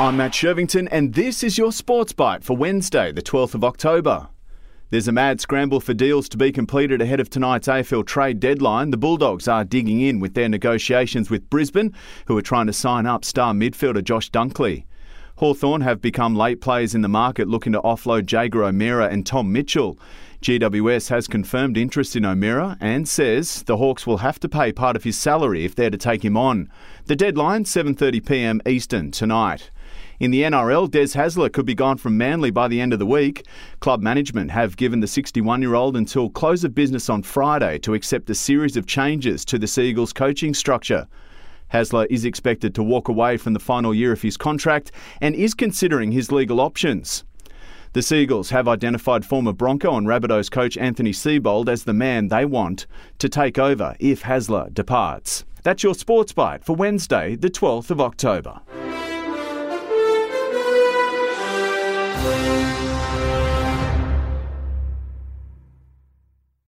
I'm Matt Shirvington, and this is your Sports Byte for Wednesday, the 12th of October. There's a mad scramble for deals to be completed ahead of tonight's AFL trade deadline. The Bulldogs are digging in with their negotiations with Brisbane, who are trying to sign up star midfielder Josh Dunkley. Hawthorn have become late players in the market looking to offload Jaeger O'Meara and Tom Mitchell. GWS has confirmed interest in O'Meara and says the Hawks will have to pay part of his salary if they're to take him on. The deadline 7:30 p.m. Eastern tonight. In the NRL, Des Hasler could be gone from Manly by the end of the week. Club management have given the 61 year old until close of business on Friday to accept a series of changes to the Seagulls coaching structure. Hasler is expected to walk away from the final year of his contract and is considering his legal options. The Seagulls have identified former Bronco and Rabbitohs coach Anthony Seibold as the man they want to take over if Hasler departs. That's your sports byte for Wednesday, the 12th of October.